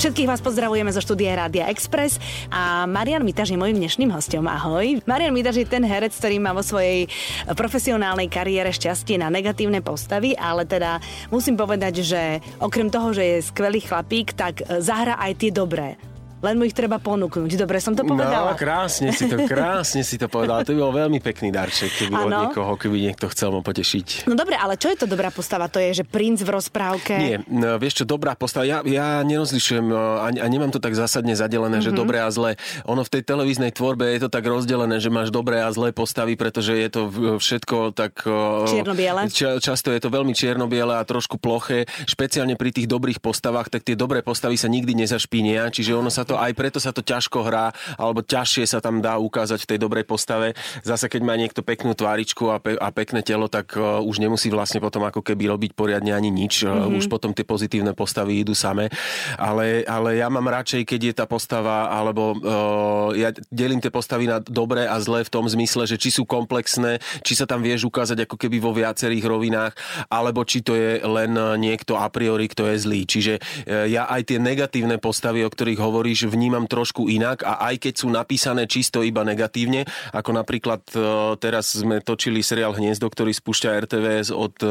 Všetkých vás pozdravujeme zo štúdia Rádia Express a Marian Mitaž je mojim dnešným hostom. Ahoj. Marian Mitaž je ten herec, ktorý má vo svojej profesionálnej kariére šťastie na negatívne postavy, ale teda musím povedať, že okrem toho, že je skvelý chlapík, tak zahra aj tie dobré len mu ich treba ponúknuť. Dobre som to povedala? No, krásne si to, krásne si to povedala. To by bol veľmi pekný darček, keby ano. od niekoho, keby niekto chcel mu potešiť. No dobre, ale čo je to dobrá postava? To je, že princ v rozprávke? Nie, no, vieš čo, dobrá postava. Ja, ja nerozlišujem a, a nemám to tak zásadne zadelené, mm-hmm. že mhm. dobré a zlé. Ono v tej televíznej tvorbe je to tak rozdelené, že máš dobré a zlé postavy, pretože je to všetko tak... Čierno-biele? Ča, často je to veľmi čierno-biele a trošku ploché. Špeciálne pri tých dobrých postavách, tak tie dobré postavy sa nikdy nezašpínia, čiže ono sa to aj preto sa to ťažko hrá, alebo ťažšie sa tam dá ukázať v tej dobrej postave. Zase keď má niekto peknú tváričku a, pe- a pekné telo, tak uh, už nemusí vlastne potom ako keby robiť poriadne ani nič. Mm-hmm. Už potom tie pozitívne postavy idú same. Ale, ale ja mám radšej, keď je tá postava, alebo uh, ja delím tie postavy na dobré a zlé v tom zmysle, že či sú komplexné, či sa tam vieš ukázať ako keby vo viacerých rovinách, alebo či to je len niekto a priori, kto je zlý. Čiže uh, ja aj tie negatívne postavy, o ktorých hovoríš, vnímam trošku inak a aj keď sú napísané čisto iba negatívne, ako napríklad e, teraz sme točili seriál Hniezdo, ktorý spúšťa RTVS od e,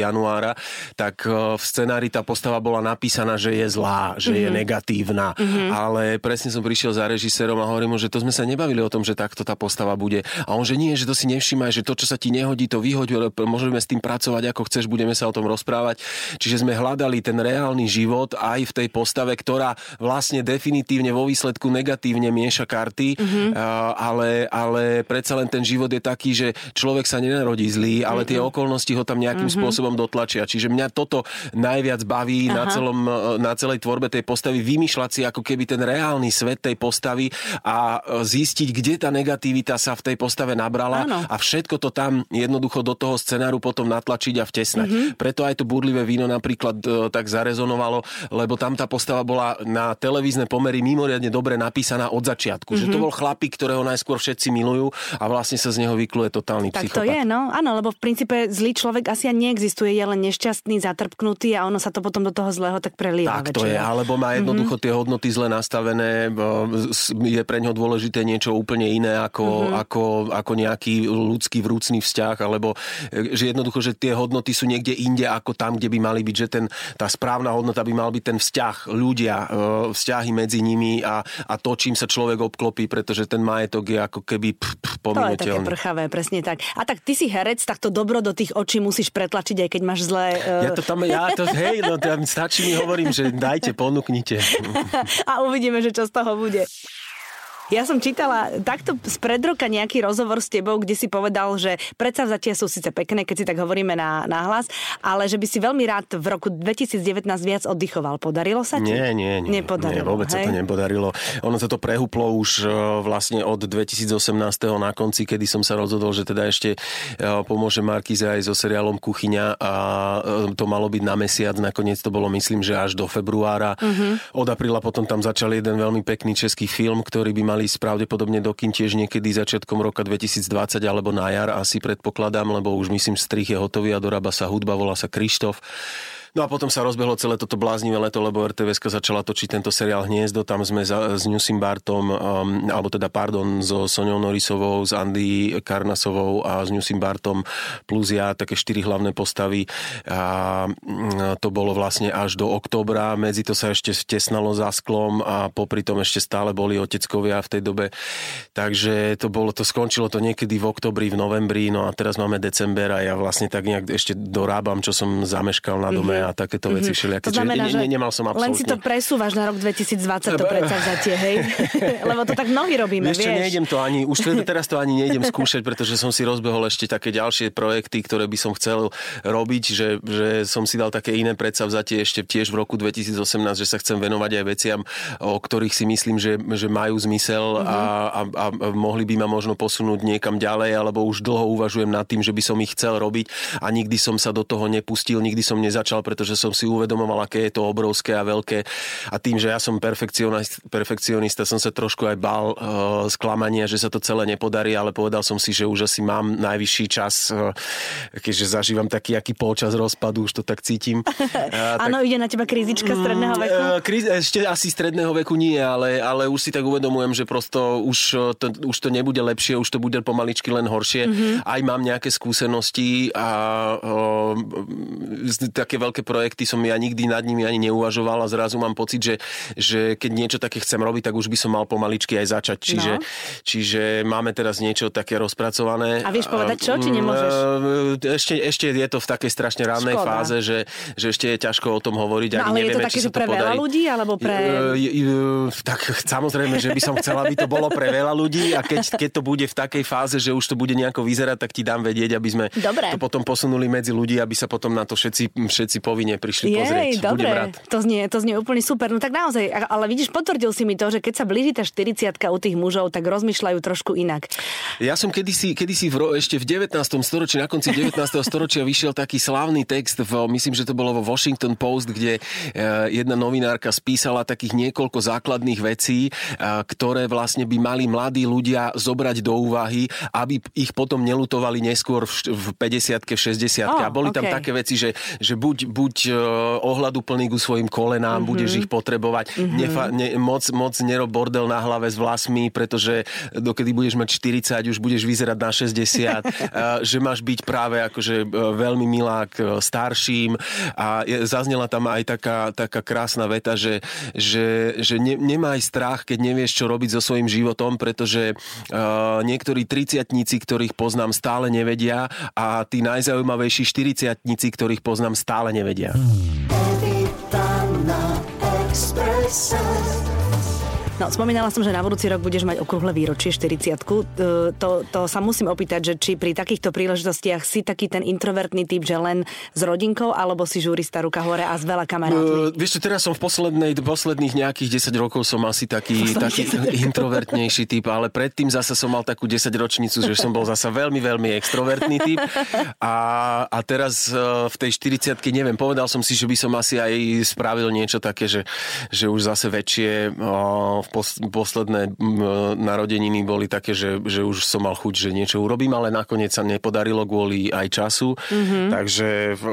januára, tak e, v scenári tá postava bola napísaná, že je zlá, že mm-hmm. je mhm. negatívna. Mm-hmm. Ale presne som prišiel za režisérom a hovorím mu, že to sme sa nebavili o tom, že takto tá postava bude. A on, že nie, že to si nevšímaj, že to, čo sa ti nehodí, to vyhoď, môžeme s tým pracovať ako chceš, budeme sa o tom rozprávať. Čiže sme hľadali ten reálny život aj v tej postave, ktorá vlastne definitívne vo výsledku negatívne mieša karty, mm-hmm. ale, ale predsa len ten život je taký, že človek sa nenarodí zlý, ale mm-hmm. tie okolnosti ho tam nejakým mm-hmm. spôsobom dotlačia. Čiže mňa toto najviac baví na, celom, na celej tvorbe tej postavy, vymýšľať si ako keby ten reálny svet tej postavy a e, zistiť, kde tá negativita sa v tej postave nabrala Áno. a všetko to tam jednoducho do toho scenáru potom natlačiť a vtesnať. Mm-hmm. Preto aj to burlivé víno napríklad tak zarezonovalo, lebo tam tá postava bola na televízne pomery mimoriadne mimoriadne dobre napísaná od začiatku. Mm-hmm. Že to mhm. bol chlapík, ktorého najskôr všetci milujú a vlastne sa z neho vykluje totálny tak psychopat. Tak to je, no. Áno, lebo v princípe zlý človek asi ani neexistuje, je len nešťastný, zatrpknutý a ono sa to potom do toho zlého tak prelieva. Tak to je, alebo má jednoducho mm-hmm. tie hodnoty zle nastavené, je pre ňo dôležité niečo úplne iné ako, mm-hmm. ako, ako nejaký ľudský vrúcný vzťah, alebo e, že jednoducho, že tie hodnoty sú niekde inde ako tam, kde by mali byť, že ten, tá správna hodnota by mal byť ten vzťah, ľudia, e, vzťahy medzi nimi a, a to, čím sa človek obklopí, pretože ten majetok je ako keby pff, pff, To je také prchavé, presne tak. A tak ty si herec, tak to dobro do tých očí musíš pretlačiť, aj keď máš zlé... Uh... Ja to tam, ja to, hej, no stačí mi hovorím, že dajte, ponúknite. a uvidíme, že čo z toho bude. Ja som čítala takto z pred roka nejaký rozhovor s tebou, kde si povedal, že predsavzatia sú síce pekné, keď si tak hovoríme na, na hlas, ale že by si veľmi rád v roku 2019 viac oddychoval. Podarilo sa ti? Nie, nie, nie. Nepodarilo, nie vôbec hej? sa to nepodarilo. Ono sa to prehuplo už e, vlastne od 2018. na konci, kedy som sa rozhodol, že teda ešte e, pomôže Markize aj so seriálom Kuchyňa a e, to malo byť na mesiac. Nakoniec to bolo, myslím, že až do februára. Uh-huh. Od apríla potom tam začal jeden veľmi pekný český film, ktorý by mal mali pravdepodobne do kin tiež niekedy začiatkom roka 2020 alebo na jar asi predpokladám, lebo už myslím strich je hotový a dorába sa hudba, volá sa Krištof. No a potom sa rozbehlo celé toto bláznivé leto, lebo RTVS začala točiť tento seriál Hniezdo. Tam sme za, s Newsim Bartom, um, alebo teda pardon, so Soňou Norisovou, s Andy Karnasovou a s Newsim Bartom plus ja, také štyri hlavné postavy. A mm, to bolo vlastne až do oktobra. Medzi to sa ešte vtesnalo za sklom a popri tom ešte stále boli oteckovia v tej dobe. Takže to bolo, to skončilo to niekedy v oktobri, v novembri, no a teraz máme december a ja vlastne tak nejak ešte dorábam, čo som zameškal na dome a takéto mm-hmm. veci všelijaké. To znamená, že ne, nemal som absolútne. Len si to presúvaš na rok 2020, to predsavzatie, hej? Lebo to tak mnohí robíme, vieš. Čo, nejdem to ani, už teraz to ani nejdem skúšať, pretože som si rozbehol ešte také ďalšie projekty, ktoré by som chcel robiť, že, že som si dal také iné predsavzatie ešte tiež v roku 2018, že sa chcem venovať aj veciam, o ktorých si myslím, že, že majú zmysel mm-hmm. a, a, a mohli by ma možno posunúť niekam ďalej, alebo už dlho uvažujem nad tým, že by som ich chcel robiť a nikdy som sa do toho nepustil, nikdy som nezačal, pretože som si uvedomoval, aké je to obrovské a veľké. A tým, že ja som perfekcionista, perfekcionista som sa trošku aj bál uh, sklamania, že sa to celé nepodarí, ale povedal som si, že už asi mám najvyšší čas, uh, keďže zažívam taký aký polčas rozpadu, už to tak cítim. Áno, uh, ide na teba krízička stredného mm, veku? Uh, kríz, ešte asi stredného veku nie, ale, ale už si tak uvedomujem, že prosto už to, už to nebude lepšie, už to bude pomaličky len horšie. Mm-hmm. Aj mám nejaké skúsenosti a uh, také veľké projekty som ja nikdy nad nimi ani neuvažoval a zrazu mám pocit, že, že keď niečo také chcem robiť, tak už by som mal pomaličky aj začať. Čiže, no. čiže máme teraz niečo také rozpracované. A vieš povedať čo, či nemôžeš? Ešte, ešte je to v takej strašne rannej Škoda. fáze, že, že ešte je ťažko o tom hovoriť. No, ale je to také, že pre veľa ľudí, alebo pre... Tak samozrejme, že by som chcela, aby to bolo pre veľa ľudí a keď, keď to bude v takej fáze, že už to bude nejako vyzerať, tak ti dám vedieť, aby sme Dobre. to potom posunuli medzi ľudí, aby sa potom na to všetci, všetci povinne prišli Jej, pozrieť. Dobre, to znie, to znie úplne super. No tak naozaj, ale vidíš, potvrdil si mi to, že keď sa blíži tá 40 u tých mužov, tak rozmýšľajú trošku inak. Ja som kedysi, kedysi v, ešte v 19. storočí, na konci 19. storočia vyšiel taký slávny text, v, myslím, že to bolo vo Washington Post, kde e, jedna novinárka spísala takých niekoľko základných vecí, e, ktoré vlastne by mali mladí ľudia zobrať do úvahy, aby ich potom nelutovali neskôr v 50 v 60 oh, A boli okay. tam také veci, že, že buď, buď e, ohľadu plný ku svojim kolenám, mm-hmm. budeš ich potrebovať, mm-hmm. Nefa, ne, moc, moc nerob bordel na hlave s vlasmi, pretože dokedy budeš mať 40, už budeš vyzerať na 60, že máš byť práve akože veľmi milá k starším a zaznela tam aj taká, taká krásna veta, že, že, že ne, nemaj strach, keď nevieš, čo robiť so svojím životom, pretože uh, niektorí triciatníci, ktorých poznám, stále nevedia a tí najzaujímavejší štyridciatníci, ktorých poznám, stále nevedia nevedia. Evita. No, spomínala som, že na budúci rok budeš mať okrúhle výročie 40 e, to, to sa musím opýtať, že či pri takýchto príležitostiach si taký ten introvertný typ, že len s rodinkou, alebo si žurista ruka hore a s veľa kamarátmi? Uh, vieš čo, teraz som v poslednej, posledných nejakých 10 rokov som asi taký, taký introvertnejší typ, ale predtým zase som mal takú 10 ročnicu, že som bol zase veľmi, veľmi extrovertný typ. A, a teraz e, v tej 40 neviem, povedal som si, že by som asi aj spravil niečo také, že, že už zase väčšie v posledné narodeniny boli také, že, že už som mal chuť, že niečo urobím, ale nakoniec sa nepodarilo kvôli aj času. Mm-hmm. Takže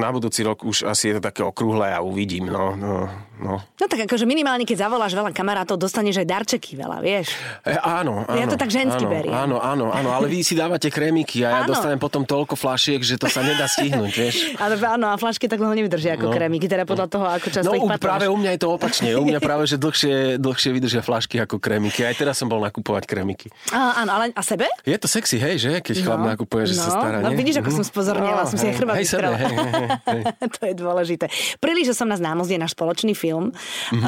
na budúci rok už asi je to také okrúhle a uvidím. No, no, no. no tak akože minimálne, keď zavoláš veľa kamarátov, dostaneš aj darčeky veľa, vieš? E, áno, áno. Ja to tak žensky áno, beriem. Áno, áno, áno, ale vy si dávate krémiky a ja áno. dostanem potom toľko flašiek, že to sa nedá stihnúť, vieš? Ale áno, a flašky tak dlho nevydržia ako no. krémiky, teda podľa toho, ako často no, ich patláš. práve u mňa je to opačne. U mňa práve, že dlhšie, dlhšie vydržia flašky ako krémiky. Aj teraz som bol nakupovať krémiky. A, áno, ale a sebe? Je to sexy, hej, že? Keď no, chlap nakupuje, že no, sa stará, No, vidíš, ako som spozornila, no, som si aj chrbát hej, sebe, hej, hej, hej. To je dôležité. Príliš, že som nás námozdie náš spoločný film. Mm-hmm.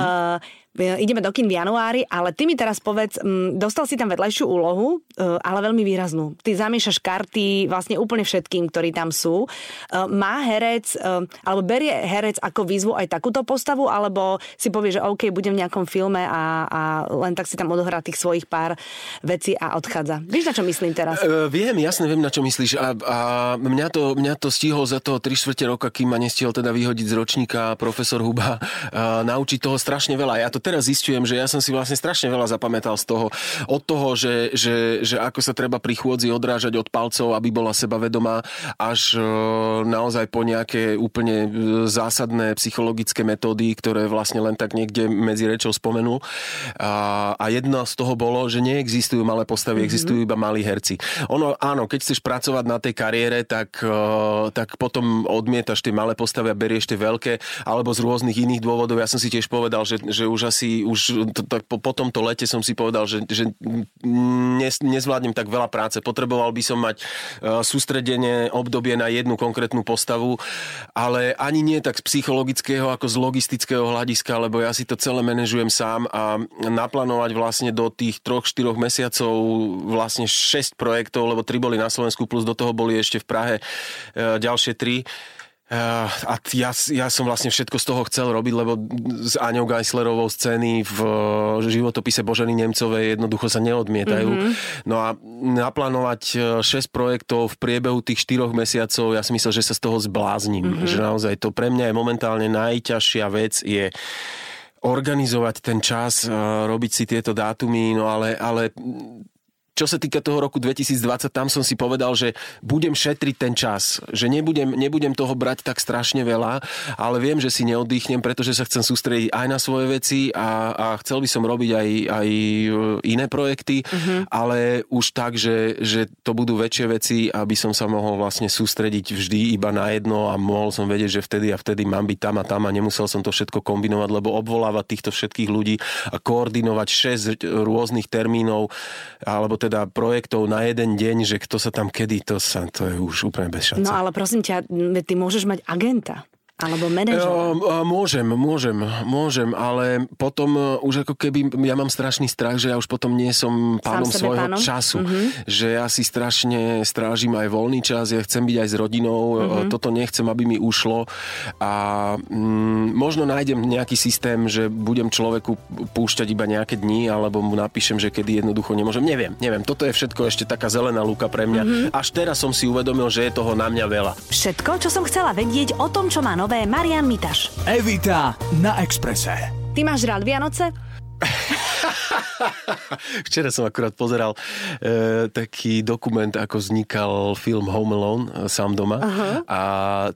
E, ideme do kin v januári, ale ty mi teraz povedz, dostal si tam vedľajšiu úlohu, e, ale veľmi výraznú. Ty zamiešaš karty vlastne úplne všetkým, ktorí tam sú. E, má herec, alebo berie herec ako výzvu aj takúto postavu, alebo si povie, že OK, budem v nejakom filme a, a len tak si tam odohrá tých svojich pár vecí a odchádza. Vieš, na čo myslím teraz? Uh, viem, jasne viem, na čo myslíš. A, a mňa, to, mňa to stihol za toho 3 čtvrte roka, kým ma nestihol teda vyhodiť z ročníka profesor Huba, uh, naučiť toho strašne veľa. Ja to teraz zistujem, že ja som si vlastne strašne veľa zapamätal z toho, od toho, že, že, že ako sa treba pri chôdzi odrážať od palcov, aby bola sebavedomá, až e, naozaj po nejaké úplne e, zásadné psychologické metódy, ktoré vlastne len tak niekde medzi rečou spomenul. A, a jedno z toho bolo, že neexistujú malé postavy, mm-hmm. existujú iba malí herci. Ono, áno, keď chceš pracovať na tej kariére, tak, e, tak potom odmietaš tie malé postavy a berieš tie veľké, alebo z rôznych iných dôvodov. Ja som si tiež povedal, že, že už asi už to, tak po, po tomto lete som si povedal, že, že nes, nezvládnem tak veľa práce. Potreboval by som mať uh, sústredenie obdobie na jednu konkrétnu postavu, ale ani nie tak z psychologického ako z logistického hľadiska, lebo ja si to celé manažujem sám a naplánovať vlastne do tých troch, štyroch mesiacov vlastne 6 projektov, lebo tri boli na Slovensku plus do toho boli ešte v Prahe uh, ďalšie tri Uh, a ja, ja som vlastne všetko z toho chcel robiť, lebo s Aňou Geislerovou scény v životopise Boženy Nemcovej jednoducho sa neodmietajú. Mm-hmm. No a naplánovať 6 e, projektov v priebehu tých 4 mesiacov, ja si myslel, že sa z toho zbláznim. Mm-hmm. Že naozaj to pre mňa je momentálne najťažšia vec je organizovať ten čas, e, robiť si tieto dátumy, no ale, ale čo sa týka toho roku 2020, tam som si povedal, že budem šetriť ten čas, že nebudem, nebudem toho brať tak strašne veľa, ale viem, že si neoddychnem, pretože sa chcem sústrediť aj na svoje veci a, a chcel by som robiť aj, aj iné projekty, uh-huh. ale už tak, že, že to budú väčšie veci, aby som sa mohol vlastne sústrediť vždy iba na jedno a mohol som vedieť, že vtedy a vtedy mám byť tam a tam a nemusel som to všetko kombinovať, lebo obvolávať týchto všetkých ľudí a koordinovať 6 rôznych termínov alebo teda teda projektov na jeden deň, že kto sa tam kedy, to, sa, to je už úplne bez šance. No ale prosím ťa, ty môžeš mať agenta. Alebo manažer? Môžem, môžem, môžem, ale potom e, už ako keby, ja mám strašný strach, že ja už potom nie som pánom svojho pánom? času. Mm-hmm. Že ja si strašne strážim aj voľný čas, ja chcem byť aj s rodinou, mm-hmm. toto nechcem, aby mi ušlo a mm, možno nájdem nejaký systém, že budem človeku púšťať iba nejaké dni, alebo mu napíšem, že kedy jednoducho nemôžem. Neviem, neviem, toto je všetko ešte taká zelená lúka pre mňa. Mm-hmm. Až teraz som si uvedomil, že je toho na mňa veľa. Všetko, čo som chcela vedieť o tom, čo má nové nové Marian Mitaš. Evita na Exprese. Ty máš rád Vianoce? Včera som akurát pozeral e, taký dokument, ako vznikal film Home Alone, e, sám doma. Uh-huh. A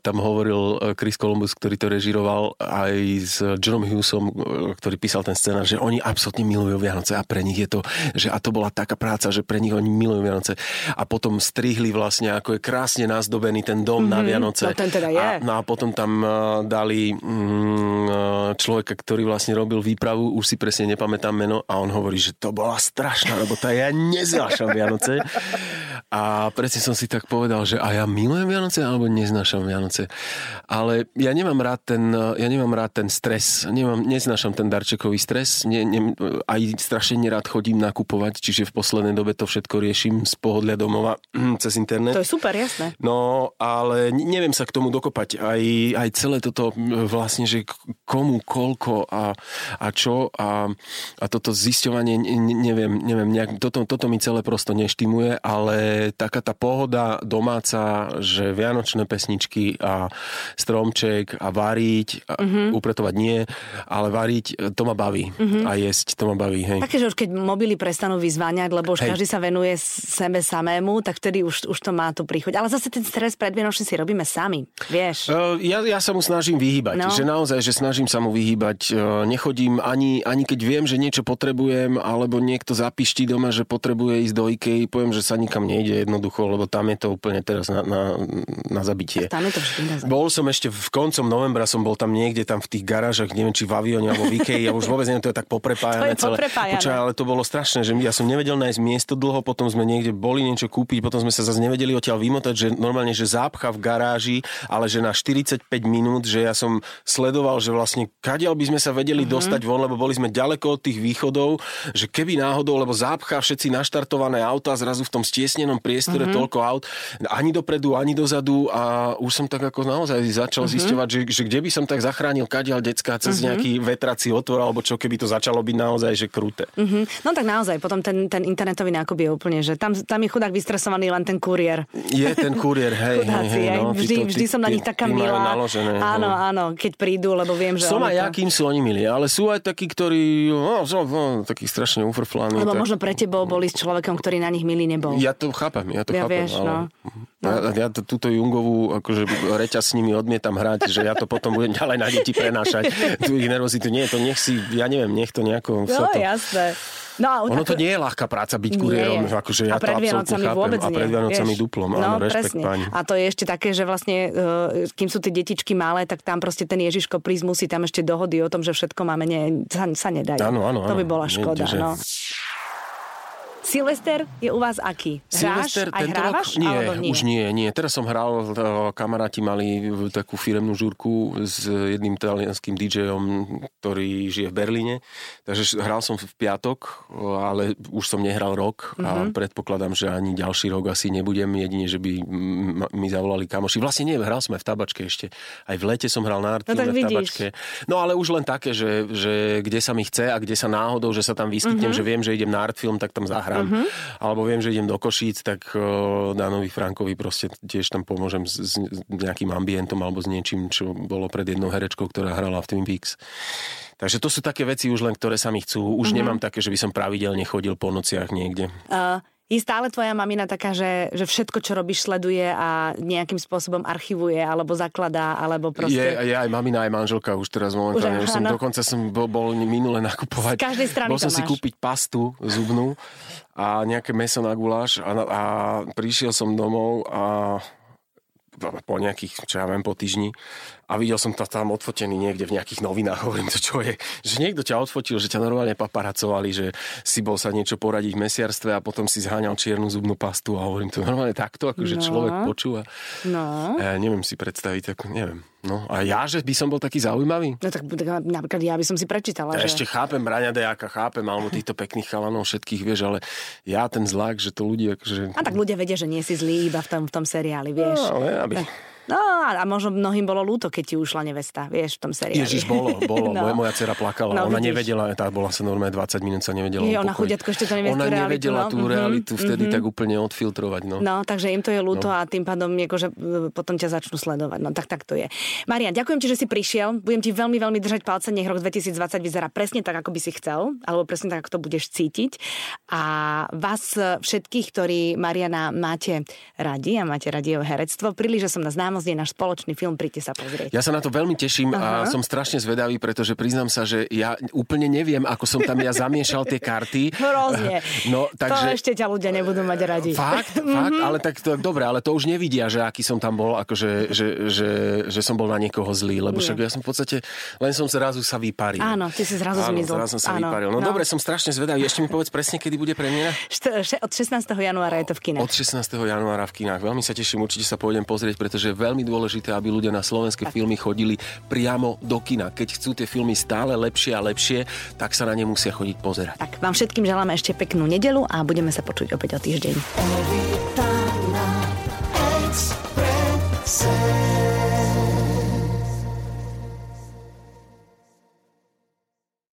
tam hovoril e, Chris Columbus, ktorý to režiroval aj s Johnom Hughesom, e, ktorý písal ten scénar, že oni absolútne milujú Vianoce a pre nich je to, že a to bola taká práca, že pre nich oni milujú Vianoce. A potom strihli vlastne, ako je krásne nazdobený ten dom uh-huh. na mhm. Vianoce. No ten teda je. A, no a potom tam dali mm, človeka, ktorý vlastne robil výpravu, už si presne nepamätám meno, a on hovorí, že to bola strašná robota, ja neznášam Vianoce. A presne som si tak povedal, že a ja milujem Vianoce alebo neznášam Vianoce. Ale ja nemám rád ten, ja nemám rád ten stres, nemám, neznášam ten darčekový stres, ne, ne, aj strašne nerád chodím nakupovať, čiže v poslednej dobe to všetko riešim z pohodlia domova cez internet. To je super, jasné. No, ale neviem sa k tomu dokopať. Aj, aj celé toto vlastne, že komu, koľko a, a čo a, a toto zisťovanie, neviem, neviem nejak, toto, toto mi celé prosto neštimuje, ale taká tá pohoda domáca, že vianočné pesničky a stromček a variť, a mm-hmm. upretovať nie, ale variť, to ma baví. Mm-hmm. A jesť, to ma baví. Hej. Také, že už keď mobily prestanú vyzváňať, lebo už hej. každý sa venuje sebe samému, tak vtedy už, už to má tu príchuť. Ale zase ten stres predvianočný si robíme sami, vieš. Uh, ja, ja sa mu snažím vyhýbať. No. Že naozaj, že snažím sa mu vyhýbať. Uh, nechodím ani, ani keď viem, že niečo potrebujem alebo niekto zapiští doma, že potrebuje ísť do IKEA, poviem, že sa nikam nejde jednoducho, lebo tam je to úplne teraz na, na, na zabitie. tam je to na zabitie. Bol som ešte v koncom novembra, som bol tam niekde tam v tých garážach, neviem, či v avióne alebo v IKEA, ja už vôbec neviem, to je tak poprepájané. to je celé. Počaj, ale to bolo strašné, že ja som nevedel nájsť miesto dlho, potom sme niekde boli niečo kúpiť, potom sme sa zase nevedeli odtiaľ vymotať, že normálne, že zápcha v garáži, ale že na 45 minút, že ja som sledoval, že vlastne kadiaľ by sme sa vedeli uh-huh. dostať von, lebo boli sme ďaleko od tých východov že keby náhodou, lebo zápcha všetci naštartované auta zrazu v tom stiesnenom priestore mm-hmm. toľko aut, ani dopredu, ani dozadu a už som tak ako naozaj začal mm-hmm. zisťovať, že, že kde by som tak zachránil kadiaľ decka cez mm-hmm. nejaký vetrací otvor, alebo čo keby to začalo byť naozaj, že krúte. Mm-hmm. No tak naozaj, potom ten, ten internetový nákup je úplne, že tam, tam je chudák vystresovaný len ten kuriér. Je ten kuriér, hej, Chudáci, hej, hej, no, vždy, tí, vždy som na nich taká milá. Naložené, áno, no. áno, keď prídu, lebo viem, že... Som aj ja, kým sú oni milí, ale sú aj takí, ktorí, no, no, no, taký strašne ufrflaný. Lebo tak... možno pre tebou boli s človekom, ktorý na nich milý nebol. Ja to chápem, ja to ja chápem. Vieš, ale... no. No. Ja, ja to, túto Jungovú akože reťaz s nimi odmietam hrať, že ja to potom budem ďalej na deti prenášať. Tu ich nervozitu nie, to nech si, ja neviem, nech to nejako... No, to... jasné. No, ono tak... to nie je ľahká práca byť kuriérom, akože ja a pred Vianocami vôbec nie. A pred Vianocami duplom, no, áno, rešpekt pani. A to je ešte také, že vlastne, e, kým sú tie detičky malé, tak tam proste ten Ježiško prísť musí tam ešte dohody o tom, že všetko máme, nie, sa, sa nedajú. Áno, áno, To by bola škoda, nie, že... no. Silvester je u vás aký? Hráš? Silvester Aj tento hrávaš? rok? Nie, nie, už nie, nie. Teraz som hral, e, kamaráti mali takú firemnú žúrku s jedným talianským DJom, ktorý žije v Berlíne. Takže hral som v piatok, ale už som nehral rok a Mhm. predpokladám, že ani ďalší rok asi nebudem, jedine, že by mi zavolali kamoši. Vlastne nie, hral sme v tabačke ešte. Aj v lete som hral na No Artfilme tak v tabačke. No ale už len také, že, že kde sa mi chce a kde sa náhodou, že sa tam vyskytnem, Mhm. že viem, že idem na Artfilm, tak tam zahrám. Alebo viem, že idem do Košíc, tak uh, Danovi Frankovi proste tiež tam pomôžem s, s nejakým ambientom alebo s niečím, čo bolo pred jednou herečkou, ktorá hrala v Twin Peaks. Takže to sú také veci už len, ktoré sa mi chcú. Už nemám také, že by som pravidelne chodil po nociach niekde. Uh, je stále tvoja mamina taká, že, že všetko, čo robíš, sleduje a nejakým spôsobom archivuje, alebo zakladá, alebo proste... Je, je aj mamina, aj manželka už teraz momentálne. Už Už som, dokonca som bol, bol minule nakupovať. Z každej strany Bol som si máš. kúpiť pastu zubnú a nejaké meso na guláš a, a prišiel som domov a po nejakých, čo ja viem, po týždni a videl som to tam odfotený niekde v nejakých novinách. Hovorím, to čo je? Že niekto ťa odfotil, že ťa normálne paparacovali, že si bol sa niečo poradiť v mesiarstve a potom si zháňal čiernu zubnú pastu a hovorím, to normálne takto, akože No. človek počúva. No. Ja neviem si predstaviť, ako, neviem. No a ja, že by som bol taký zaujímavý? No tak, tak napríklad ja by som si prečítala, Ja že... ešte chápem Braňa Dejáka, chápem, alebo týchto pekných chalanov všetkých, vieš, ale ja ten zlak, že to ľudia, akože... A tak ľudia vedia, že nie si zlý iba v tom, v tom seriáli, vieš. No, ale aby... No a možno mnohým bolo ľúto, keď ti ušla nevesta, vieš, v tom seriáli. Ježiš, bolo, bolo. No. Moja, moja dcera plakala. No, ona vidíš. nevedela, tá bola sa normálne 20 minút sa nevedela Je, ona chudiatko ešte to nevie Ona realitu, nevedela no. tú Mhm, realitu vtedy tak úplne odfiltrovať. No. No, takže im to je ľúto No. a tým pádom akože, potom ťa začnú sledovať. No tak tak to je. Marian, ďakujem ti, že si prišiel. Budem ti veľmi, veľmi držať palce. Nech rok 2020 vyzerá presne tak, ako by si chcel, alebo presne tak, ako to budeš cítiť. A vás všetkých, ktorí Mariana máte radi a máte radi jeho herectvo, príliš, že som na známosť je náš spoločný film, príďte sa pozrieť. Ja sa na to veľmi teším Aha. a som strašne zvedavý, pretože priznám sa, že ja úplne neviem, ako som tam ja zamiešal tie karty. Hrozne. No, takže... To ešte ťa ľudia nebudú mať radi. Fakt, fakt, ale tak to, dobre, ale to už nevidia, že aký som tam bol, akože, že, že, že som bol na niekoho zlý, lebo však ja som v podstate, len som zrazu sa vyparil. Áno, ty si zrazu Áno, zmizol. zrazu som sa Áno, vyparil. No, no. dobre, som strašne zvedavý. Ešte mi povedz presne, kedy bude premiéra? Od 16. januára je to v kine. Od 16. januára v kinách. Veľmi sa teším, určite sa pôjdem pozrieť, pretože veľmi dôležité, aby ľudia na slovenské filmy chodili priamo do kina. Keď chcú tie filmy stále lepšie a lepšie, tak sa na ne musia chodiť pozerať. Tak vám všetkým želáme ešte peknú nedelu a budeme sa počuť opäť o týždeň.